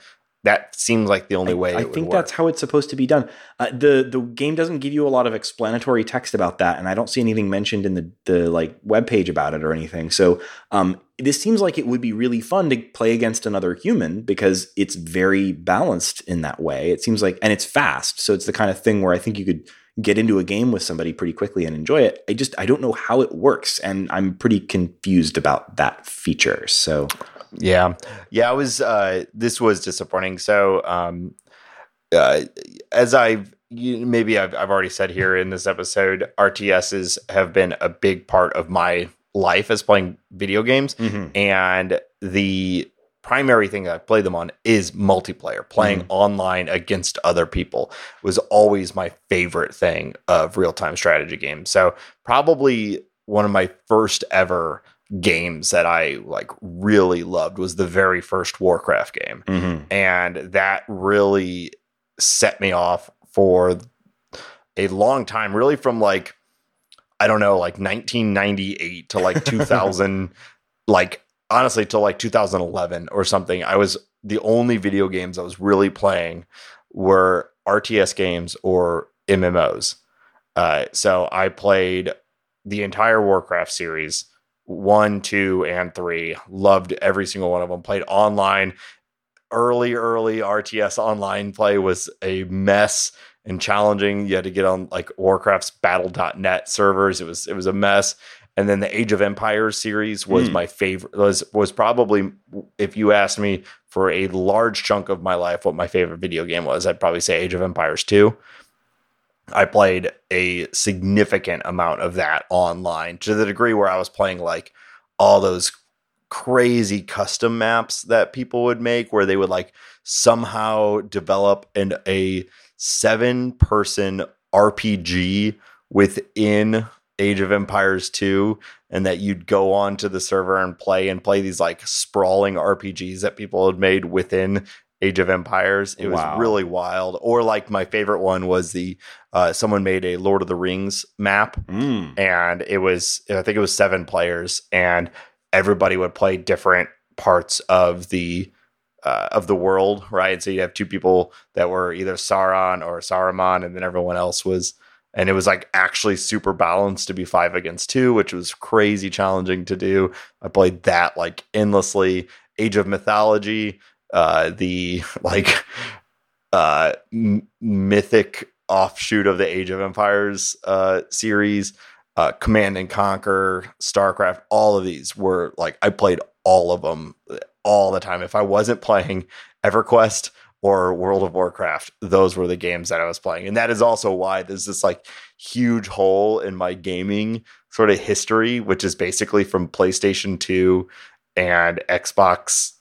that seems like the only way. I, think that's how it's supposed to be done. Uh, the The game doesn't give you a lot of explanatory text about that, and I don't see anything mentioned in the the like web page about it or anything. So um, this seems like it would be really fun to play against another human because it's very balanced in that way. It seems like, and it's fast, so it's the kind of thing where I think you could get into a game with somebody pretty quickly and enjoy it. I just I don't know how it works, and I'm pretty confused about that feature. So yeah, yeah. I was. Uh, this was disappointing. So, um, uh, as I've you, maybe I've, I've already said here in this episode, RTSs have been a big part of my life as playing video games, mm-hmm. and the primary thing that I play them on is multiplayer. Playing mm-hmm. online against other people was always my favorite thing of real time strategy games. So probably one of my first ever games that I like really loved was the very first Warcraft game. Mm-hmm. And that really set me off for a long time, really from like I don't know, like 1998 to like 2000 like honestly till like 2011 or something. I was the only video games I was really playing were RTS games or MMOs. Uh, so I played the entire Warcraft series, one, two, and three. Loved every single one of them. Played online. Early, early RTS online play was a mess and challenging. You had to get on like Warcraft's battle.net servers. It was it was a mess. And then the Age of Empires series was Mm. my favorite was was probably if you asked me for a large chunk of my life what my favorite video game was, I'd probably say Age of Empires 2. I played a significant amount of that online to the degree where I was playing like all those crazy custom maps that people would make where they would like somehow develop an a seven person RPG within Age of Empires 2 and that you'd go on to the server and play and play these like sprawling RPGs that people had made within Age of Empires. It was really wild. Or like my favorite one was the uh, someone made a Lord of the Rings map Mm. and it was I think it was seven players and everybody would play different parts of the uh, of the world, right? So you have two people that were either Sauron or Saruman, and then everyone else was, and it was like actually super balanced to be five against two, which was crazy challenging to do. I played that like endlessly. Age of Mythology, uh, the like uh, m- mythic offshoot of the Age of Empires uh, series, uh, Command and Conquer, StarCraft, all of these were like I played all of them all the time. If I wasn't playing EverQuest or World of Warcraft, those were the games that I was playing. And that is also why there's this like huge hole in my gaming sort of history, which is basically from PlayStation 2 and Xbox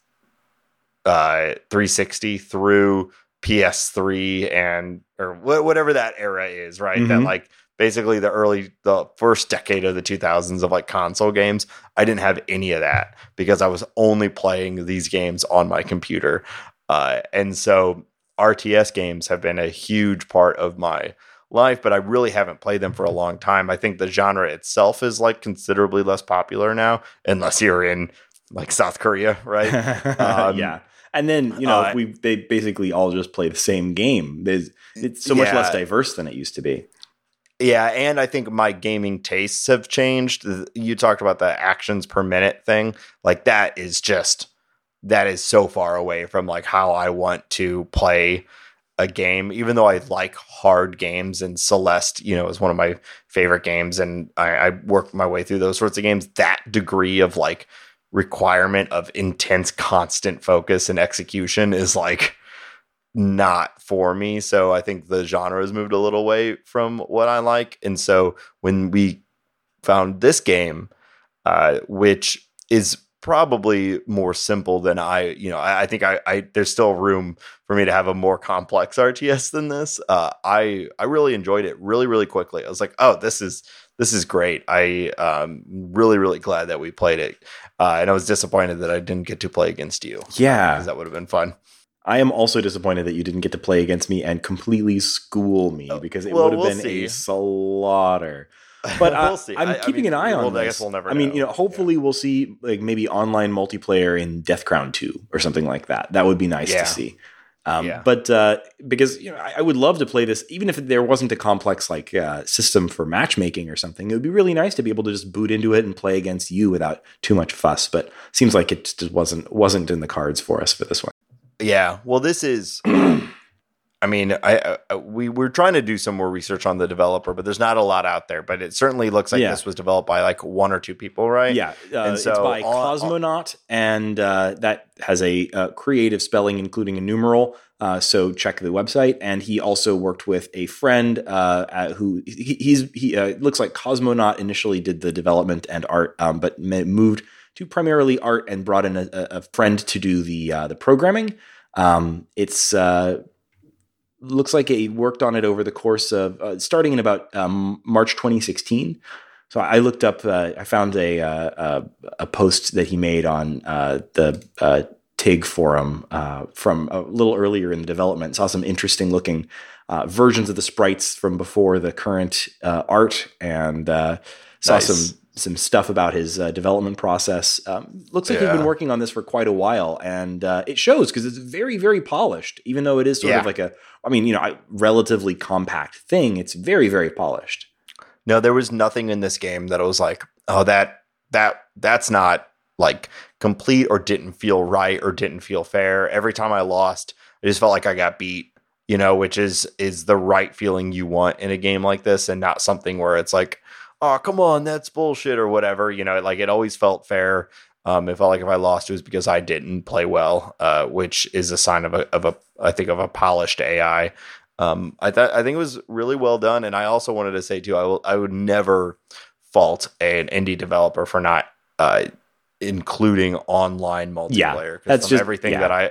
uh 360 through PS3 and or wh- whatever that era is, right? That Mhm. like basically the early the first decade of the 2000s of like console games. I didn't have any of that because I was only playing these games on my computer. Uh and so RTS games have been a huge part of my life, but I really haven't played them for a long time. I think the genre itself is like considerably less popular now, unless you're in like South Korea, right? Um, yeah. And then, you know, uh, we they basically all just play the same game. There's it's so much Yeah. less diverse than it used to be. Yeah, and I think my gaming tastes have changed. You talked about the actions per minute thing. Like that is just that is so far away from like how I want to play a game. Even though I like hard games and Celeste, you know, is one of my favorite games, and I, I worked my way through those sorts of games. That degree of like requirement of intense, constant focus and execution is like not for me. So I think the genre has moved a little away from what I like. And so when we found this game, uh, which is probably more simple than I, you know, I, I think I, I there's still room for me to have a more complex RTS than this. Uh, I I really enjoyed it really really quickly. I was like, oh, this is this is great. I um really really glad that we played it, uh, and I was disappointed that I didn't get to play against you Yeah. because that would have been fun. I am also disappointed that you didn't get to play against me and completely school me because it well, would have we'll been see. a slaughter. But I, we'll see. I'm I- I keeping mean, an eye on well, this. I guess we'll never. I mean, know. you know, hopefully we'll see like maybe online multiplayer in Death Crown 2 or something like that. That would be nice Yeah. to see. Um, Yeah. But uh, because you know, I, I would love to play this, even if there wasn't a complex like uh, system for matchmaking or something. It would be really nice to be able to just boot into it and play against you without too much fuss. But seems like it just wasn't wasn't in the cards for us for this one. Yeah. Well, this is. I mean, I, I we were trying to do some more research on the developer, but there's not a lot out there. But it certainly looks like Yeah. this was developed by like one or two people, right? Yeah, uh, And it's so by on- Cosmonaut, and uh, that has a uh, creative spelling, including a numeral. Uh, so check the website. And he also worked with a friend uh, uh, who he, he's he uh, looks like Cosmonaut initially did the development and art, um, but moved to primarily art and brought in a, a a friend to do the uh, the programming. Um, it's uh, looks like he worked on it over the course of uh, starting in about um, March 2016. So I looked up. Uh, I found a, uh, a a post that he made on uh, the uh, TIG forum uh, from a little earlier in the development. Saw some interesting looking uh, versions of the sprites from before the current uh, art, and uh, saw Nice. some some stuff about his uh, development process. Um, looks like he's been working on this for quite a while, and uh, it shows because it's very, very polished. Even though it is sort Yeah. of like a, I mean, you know, a relatively compact thing, it's very, very polished. No, there was nothing in this game that I was like, oh, that that that's not like complete or didn't feel right or didn't feel fair. Every time I lost, I just felt like I got beat. You know, which is is the right feeling you want in a game like this, and not something where it's like, oh, come on, that's bullshit or whatever. You know, like it always felt fair. Um, it felt like if I lost, it was because I didn't play well, uh, which is a sign of a of a I think of a polished AI. Um, I thought I think it was really well done, and I also wanted to say too, I will I would never fault an indie developer for not uh, including online multiplayer. Yeah, that's just- everything yeah. that I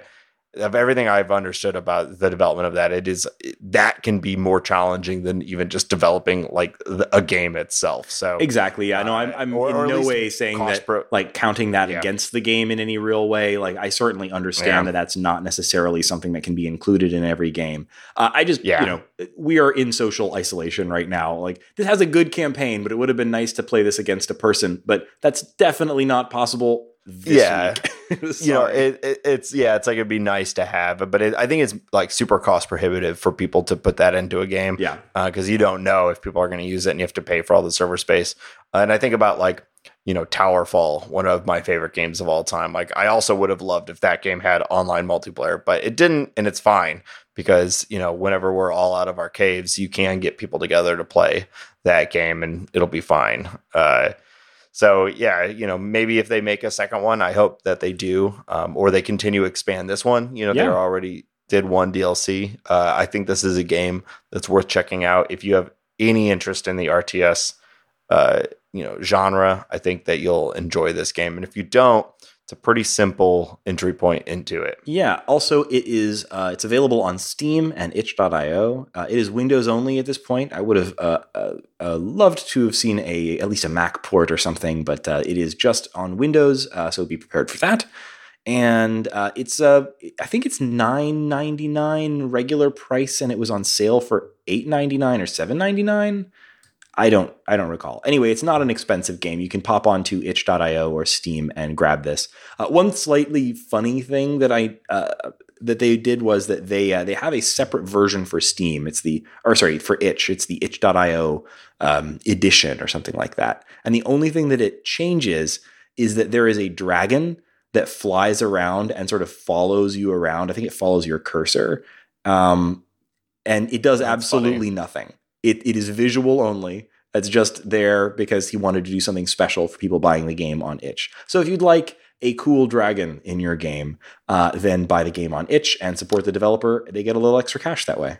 of everything I've understood about the development of that. It is that can be more challenging than even just developing like the, a game itself. So Exactly. Yeah. No, I'm, I'm Or- or in at no way saying that, pro- like, counting that Yeah. against the game in any real way. Like, I certainly understand Yeah. that that's not necessarily something that can be included in every game. Uh, I just, Yeah. you know, we are in social isolation right now. Like, this has a good campaign, but it would have been nice to play this against a person. But that's definitely not possible Yeah. you know it, it, it's yeah it's like it'd be nice to have but it, i think it's like super cost prohibitive for people to put that into a game yeah. because you don't know if people are going to use it and you have to pay for all the server space. Uh, and i think about like you know towerfall one of my favorite games of all time. Like i also would have loved if that game had online multiplayer but it didn't and it's fine because you know whenever we're all out of our caves you can get people together to play that game and it'll be fine. Uh, so yeah, you know, maybe if they make a second one, I hope that they do, um, or they continue to expand this one. You know, Yeah. they already did one DLC. Uh, I think this is a game that's worth checking out if you have any interest in the RTS, uh, you know, genre. I think that you'll enjoy this game, and if you don't, it's a pretty simple entry point into it. Yeah. Also, it is uh, it's available on Steam and itch.io. Uh, it is Windows only at this point. I would have uh, uh, uh, loved to have seen a at least a Mac port or something, but uh, it is just on Windows. Uh, so be prepared for that. And uh, it's uh, I think it's nine ninety nine regular price, and it was on sale for eight ninety nine or seven ninety nine. I don't I don't recall. Anyway, it's not an expensive game. You can pop onto itch.io or Steam and grab this. Uh, one slightly funny thing that I uh, that they did was that they uh, they have a separate version for Steam. It's the or sorry for itch. It's the itch.io um, edition or something like that. And the only thing that it changes is that there is a dragon that flies around and sort of follows you around. I think it follows your cursor. Um, and it does That's absolutely nothing. It it is visual only. It's just there because he wanted to do something special for people buying the game on itch. So if you'd like a cool dragon in your game, uh, then buy the game on itch and support the developer. They get a little extra cash that way.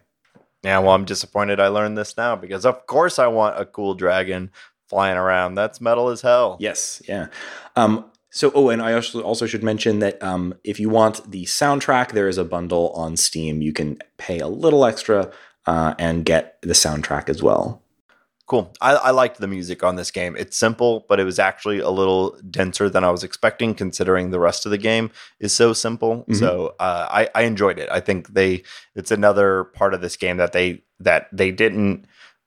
Yeah, well, I'm disappointed I learned this now because of course I want a cool dragon flying around. That's metal as hell. Yes, yeah. Um, so, oh, and I also also should mention that um, if you want the soundtrack, there is a bundle on Steam. You can pay a little extra uh, and get the soundtrack as well. Cool. I, I liked the music on this game. It's simple, but it was actually a little denser than I was expecting, considering the rest of the game is so simple. Mhm. So uh, I, I enjoyed it. I think they it's another part of this game that they that they didn't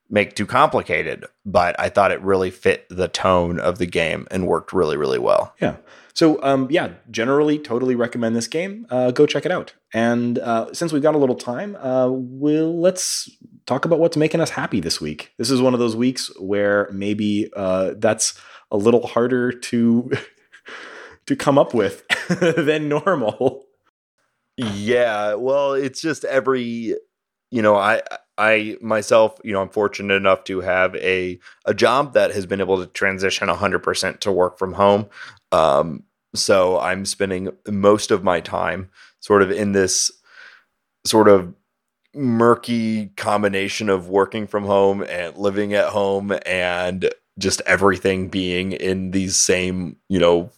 make too complicated, but I thought it really fit the tone of the game and worked really really well. Yeah. So, um, yeah, generally, totally recommend this game. Uh, go check it out. And uh, since we've got a little time, uh, we'll let's talk about what's making us happy this week. This is one of those weeks where maybe uh, that's a little harder to to come up with than normal. Yeah, well, it's just every you know, I I myself, you know, I'm fortunate enough to have a a job that has been able to transition 100% to work from home. Um so I'm spending most of my time sort of in this sort of murky combination of working from home and living at home and just everything being in these same, you know,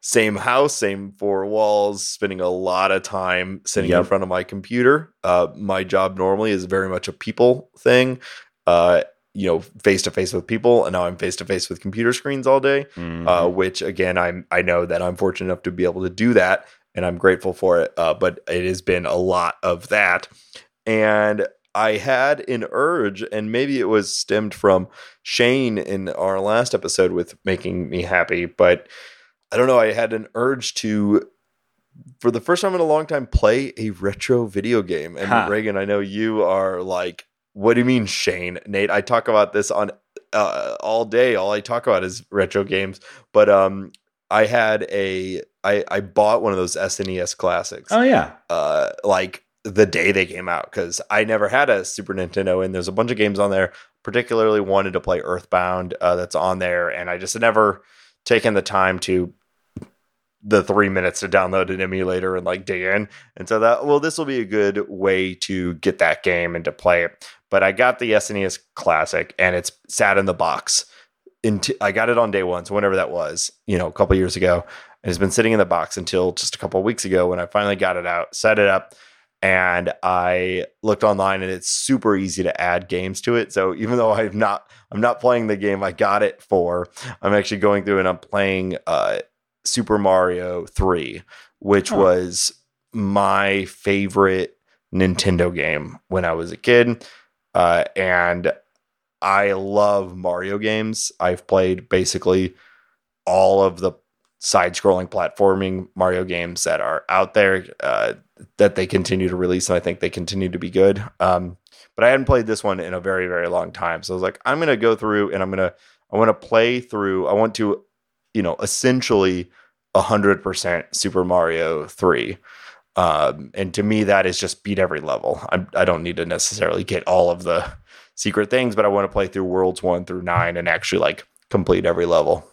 same house, same four walls, spending a lot of time sitting in front of my computer. Uh, my job normally is very much a people thing, uh, you know, face to face with people, and now I'm face to face with computer screens all day. Mm-hmm. Uh, which again, I'm I know that I'm fortunate enough to be able to do that, and I'm grateful for it. Uh, but it has been a lot of that, and I had an urge, and maybe it was stemmed from Shane in our last episode with making me happy, but I don't know. I had an urge to, for the first time in a long time, play a retro video game. And Huh. Reagan, I know you are like, what do you mean, Shane? Nate, I talk about this on uh, all day. All I talk about is retro games. But um, I had a, I, I bought one of those SNES classics Oh yeah. uh, like the day they came out because I never had a Super Nintendo and there's a bunch of games on there. Particularly wanted to play Earthbound uh, that's on there, and I just never taken the time to the three minutes to download an emulator and like dig in. And so that well, this will be a good way to get that game and to play it. But I got the SNES Classic and it's sat in the box. Into, I got it on day one, so whenever that was, you know, a couple years ago. And it's been sitting in the box until just a couple weeks ago when I finally got it out, set it up, and I looked online and it's super easy to add games to it. So even though I'm not I'm not playing the game I got it for, I'm actually going through and I'm playing uh Super Mario 3, which was my favorite Nintendo game when I was a kid. Uh, and I love Mario games. I've played basically all of the side scrolling platforming Mario games that are out there uh, that they continue to release. And I think they continue to be good. Um, but I hadn't played this one in a very, very long time. So I was like, I'm going to go through and I'm going to, I want to play through, I want to, you know, essentially 100% Super Mario 3. Um, and to me, that is just beat every level. I, I don't need to necessarily get all of the secret things, but I want to play through worlds one through nine and actually like complete every level.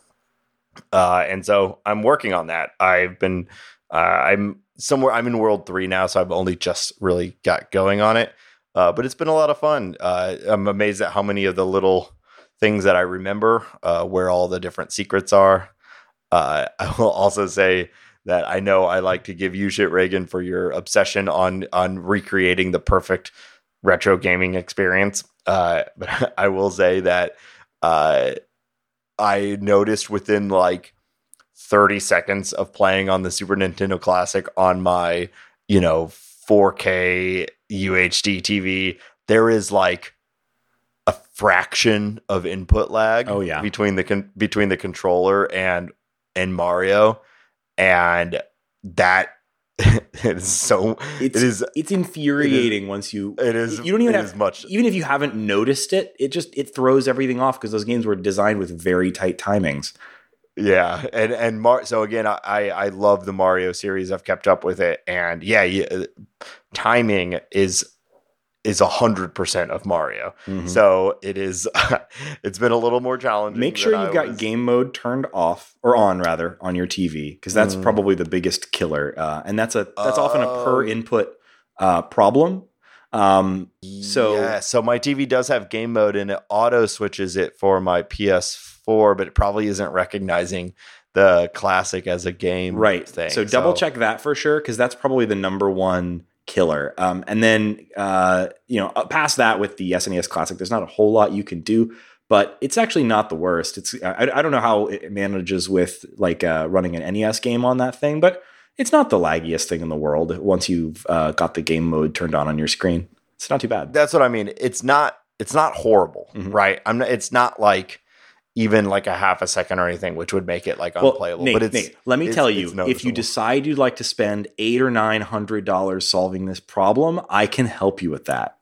Uh, and so I'm working on that. I've been, uh, I'm somewhere, I'm in world three now, so I've only just really got going on it. Uh, but it's been a lot of fun. Uh, I'm amazed at how many of the little things that I remember, uh, where all the different secrets are. Uh, I will also say that I know I like to give you shit, Reagan, for your obsession on on recreating the perfect retro gaming experience. But I will say that I noticed within like 30 seconds of playing on the Super Nintendo Classic on my, you know, 4K UHD TV, there is like a fraction of input lag Oh, yeah. between the con- between the controller and and Mario and that is so It's it is it's infuriating once you it is you don't even have is much even if you haven't noticed it, it just it throws everything off because those games were designed with very tight timings. Yeah, and and Mar- so again, I I I love the Mario series. I've kept up with it, and yeah, yeah timing is is a hundred percent of Mario. Mhm. So it is. it's been a little more challenging. Make sure I you've got was- game mode turned off or on rather on your TV because that's Mm. probably the biggest killer, uh, and that's a that's often a per Um, input uh, problem. Um, so yeah, so my TV does have game mode, and it auto switches it for my PS4, but it probably isn't recognizing the classic as a game right thing. so double check that for sure because that's probably the number one killer um, and then uh, you know past that with the snes classic there's not a whole lot you can do but it's actually not the worst it's i, I don't know how it manages with like uh, running an nes game on that thing but it's not the laggiest thing in the world once you've uh, got the game mode turned on on your screen it's not too bad that's what I mean. It's not it's not horrible, Mhm. right? I'm not, it's not like even like a half a second or anything, which would make it like well, unplayable. Nate, but it's Nate, let me tell you, if you decide you'd like to spend eight or nine hundred dollars solving this problem, I can help you with that.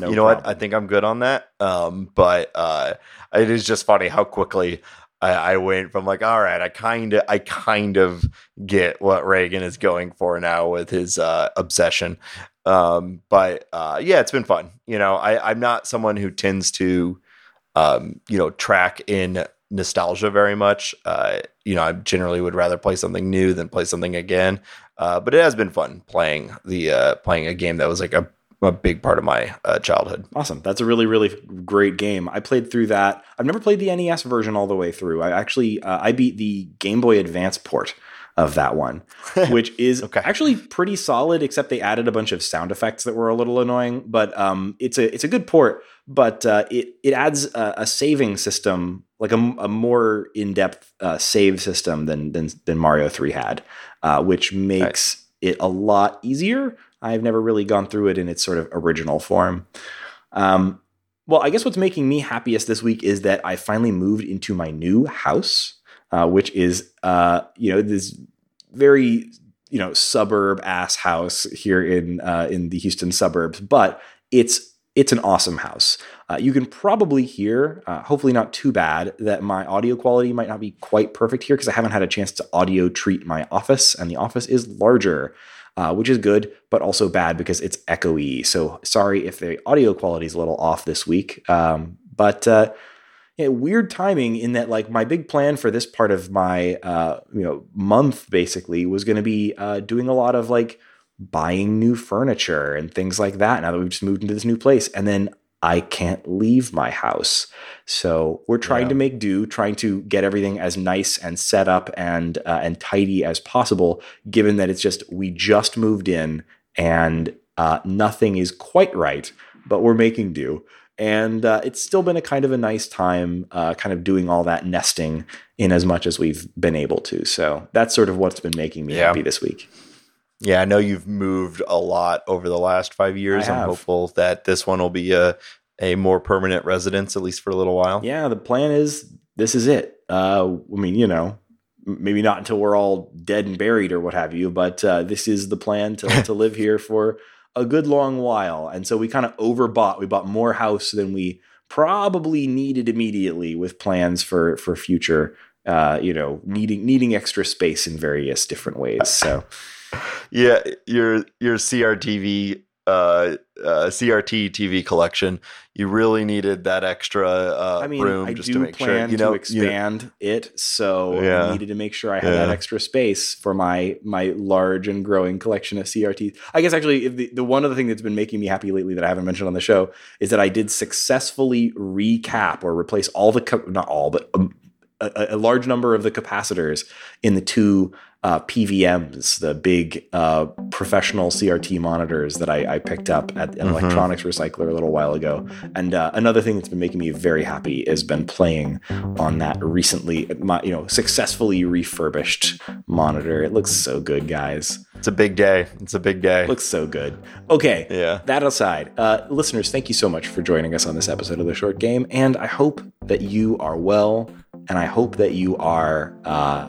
No you know what? I think I'm good on that. Um, but uh, it is just funny how quickly I, I went from like, all right, I kind of, I kind of get what Reagan is going for now with his uh, obsession. Um, but uh, yeah, it's been fun. You know, I, I'm not someone who tends to, um, you know, track in nostalgia very much. Uh, you know, I generally would rather play something new than play something again. Uh, but it has been fun playing the uh, playing a game that was like a, a big part of my uh, childhood. Awesome. That's a really, really great game. I played through that. I've never played the NES version all the way through. I actually uh, I beat the Game Boy Advance port of that one, which is Okay. actually pretty solid. Except they added a bunch of sound effects that were a little annoying. But um, it's a it's a good port. But uh, it it adds a, a saving system, like a, a more in depth uh, save system than than than Mario Three had, uh, which makes it a lot easier. I've never really gone through it in its sort of original form. Um, well, I guess what's making me happiest this week is that I finally moved into my new house, uh, which is, uh, you know, this very, you know, suburb ass house here in uh, in the Houston suburbs, but it's it's an awesome house. Uh, you can probably hear, uh, hopefully not too bad, that my audio quality might not be quite perfect here because I haven't had a chance to audio treat my office, and the office is larger uh, which is good, but also bad because it's echoey. So sorry if the audio quality is a little off this week. Um, but uh, yeah, weird timing in that like my big plan for this part of my uh, you know month basically was going to be uh, doing a lot of like buying new furniture and things like that. Now that we've just moved into this new place, and then I can't leave my house. So we're trying yeah. to make do, trying to get everything as nice and set up and uh, and tidy as possible. Given that it's just we just moved in and uh, nothing is quite right, but we're making do. And uh, it's still been a kind of a nice time, uh, kind of doing all that nesting in as much as we've been able to. So that's sort of what's been making me yeah. happy this week. Yeah, I know you've moved a lot over the last five years. I'm hopeful that this one will be a a more permanent residence, at least for a little while. Yeah, the plan is this is it. Uh, I mean, you know, maybe not until we're all dead and buried or what have you, but uh, this is the plan to to live here for a good long while. And so we kind of overbought. We bought more house than we probably needed immediately, with plans for for future. Uh, you know, needing needing extra space in various different ways. So yeah, your your CRTV uh, uh, CRT TV collection, you really needed that extra uh, I mean, room I just to make sure you know to expand you know, it. So yeah. I needed to make sure I had yeah. that extra space for my my large and growing collection of CRTs. I guess actually, the, the one other thing that's been making me happy lately that I haven't mentioned on the show is that I did successfully recap or replace all the not all but um, a, a, large number of the capacitors in the two uh, PVMs, the big uh, professional CRT monitors that I, I picked up at an mm-hmm. electronics recycler a little while ago. And uh, another thing that's been making me very happy has been playing on that recently, you know, successfully refurbished monitor. It looks so good, guys. It's a big day. It's a big day. It looks so good. Okay. Yeah. That aside, uh, listeners, thank you so much for joining us on this episode of the short game, and I hope that you are well, and I hope that you are uh,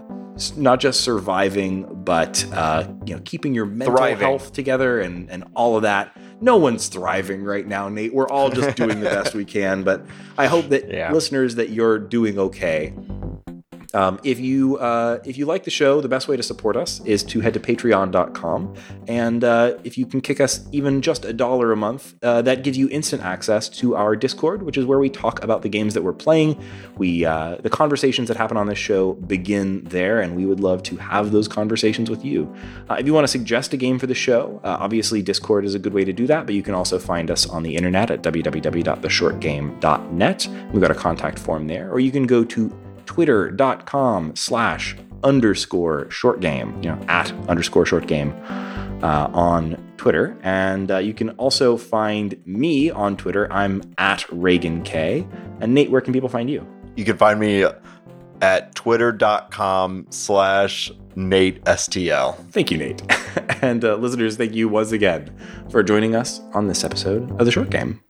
not just surviving, but uh, you know, keeping your mental thriving. health together and and all of that. No one's thriving right now, Nate. We're all just doing the best we can. But I hope that yeah. listeners that you're doing okay um, if you uh, if you like the show, the best way to support us is to head to Patreon.com, and uh, if you can kick us even just a dollar a month, uh, that gives you instant access to our Discord, which is where we talk about the games that we're playing. We uh, the conversations that happen on this show begin there, and we would love to have those conversations with you. Uh, if you want to suggest a game for the show, uh, obviously Discord is a good way to do that, but you can also find us on the internet at www.theshortgame.net. We've got a contact form there, or you can go to twitter.com slash underscore short game, you know, at underscore short game uh, on Twitter. And uh, you can also find me on Twitter. I'm at Reagan K. And Nate, where can people find you? You can find me at twitter.com slash Nate STL. Thank you, Nate. and uh, listeners, thank you once again for joining us on this episode of The Short Game.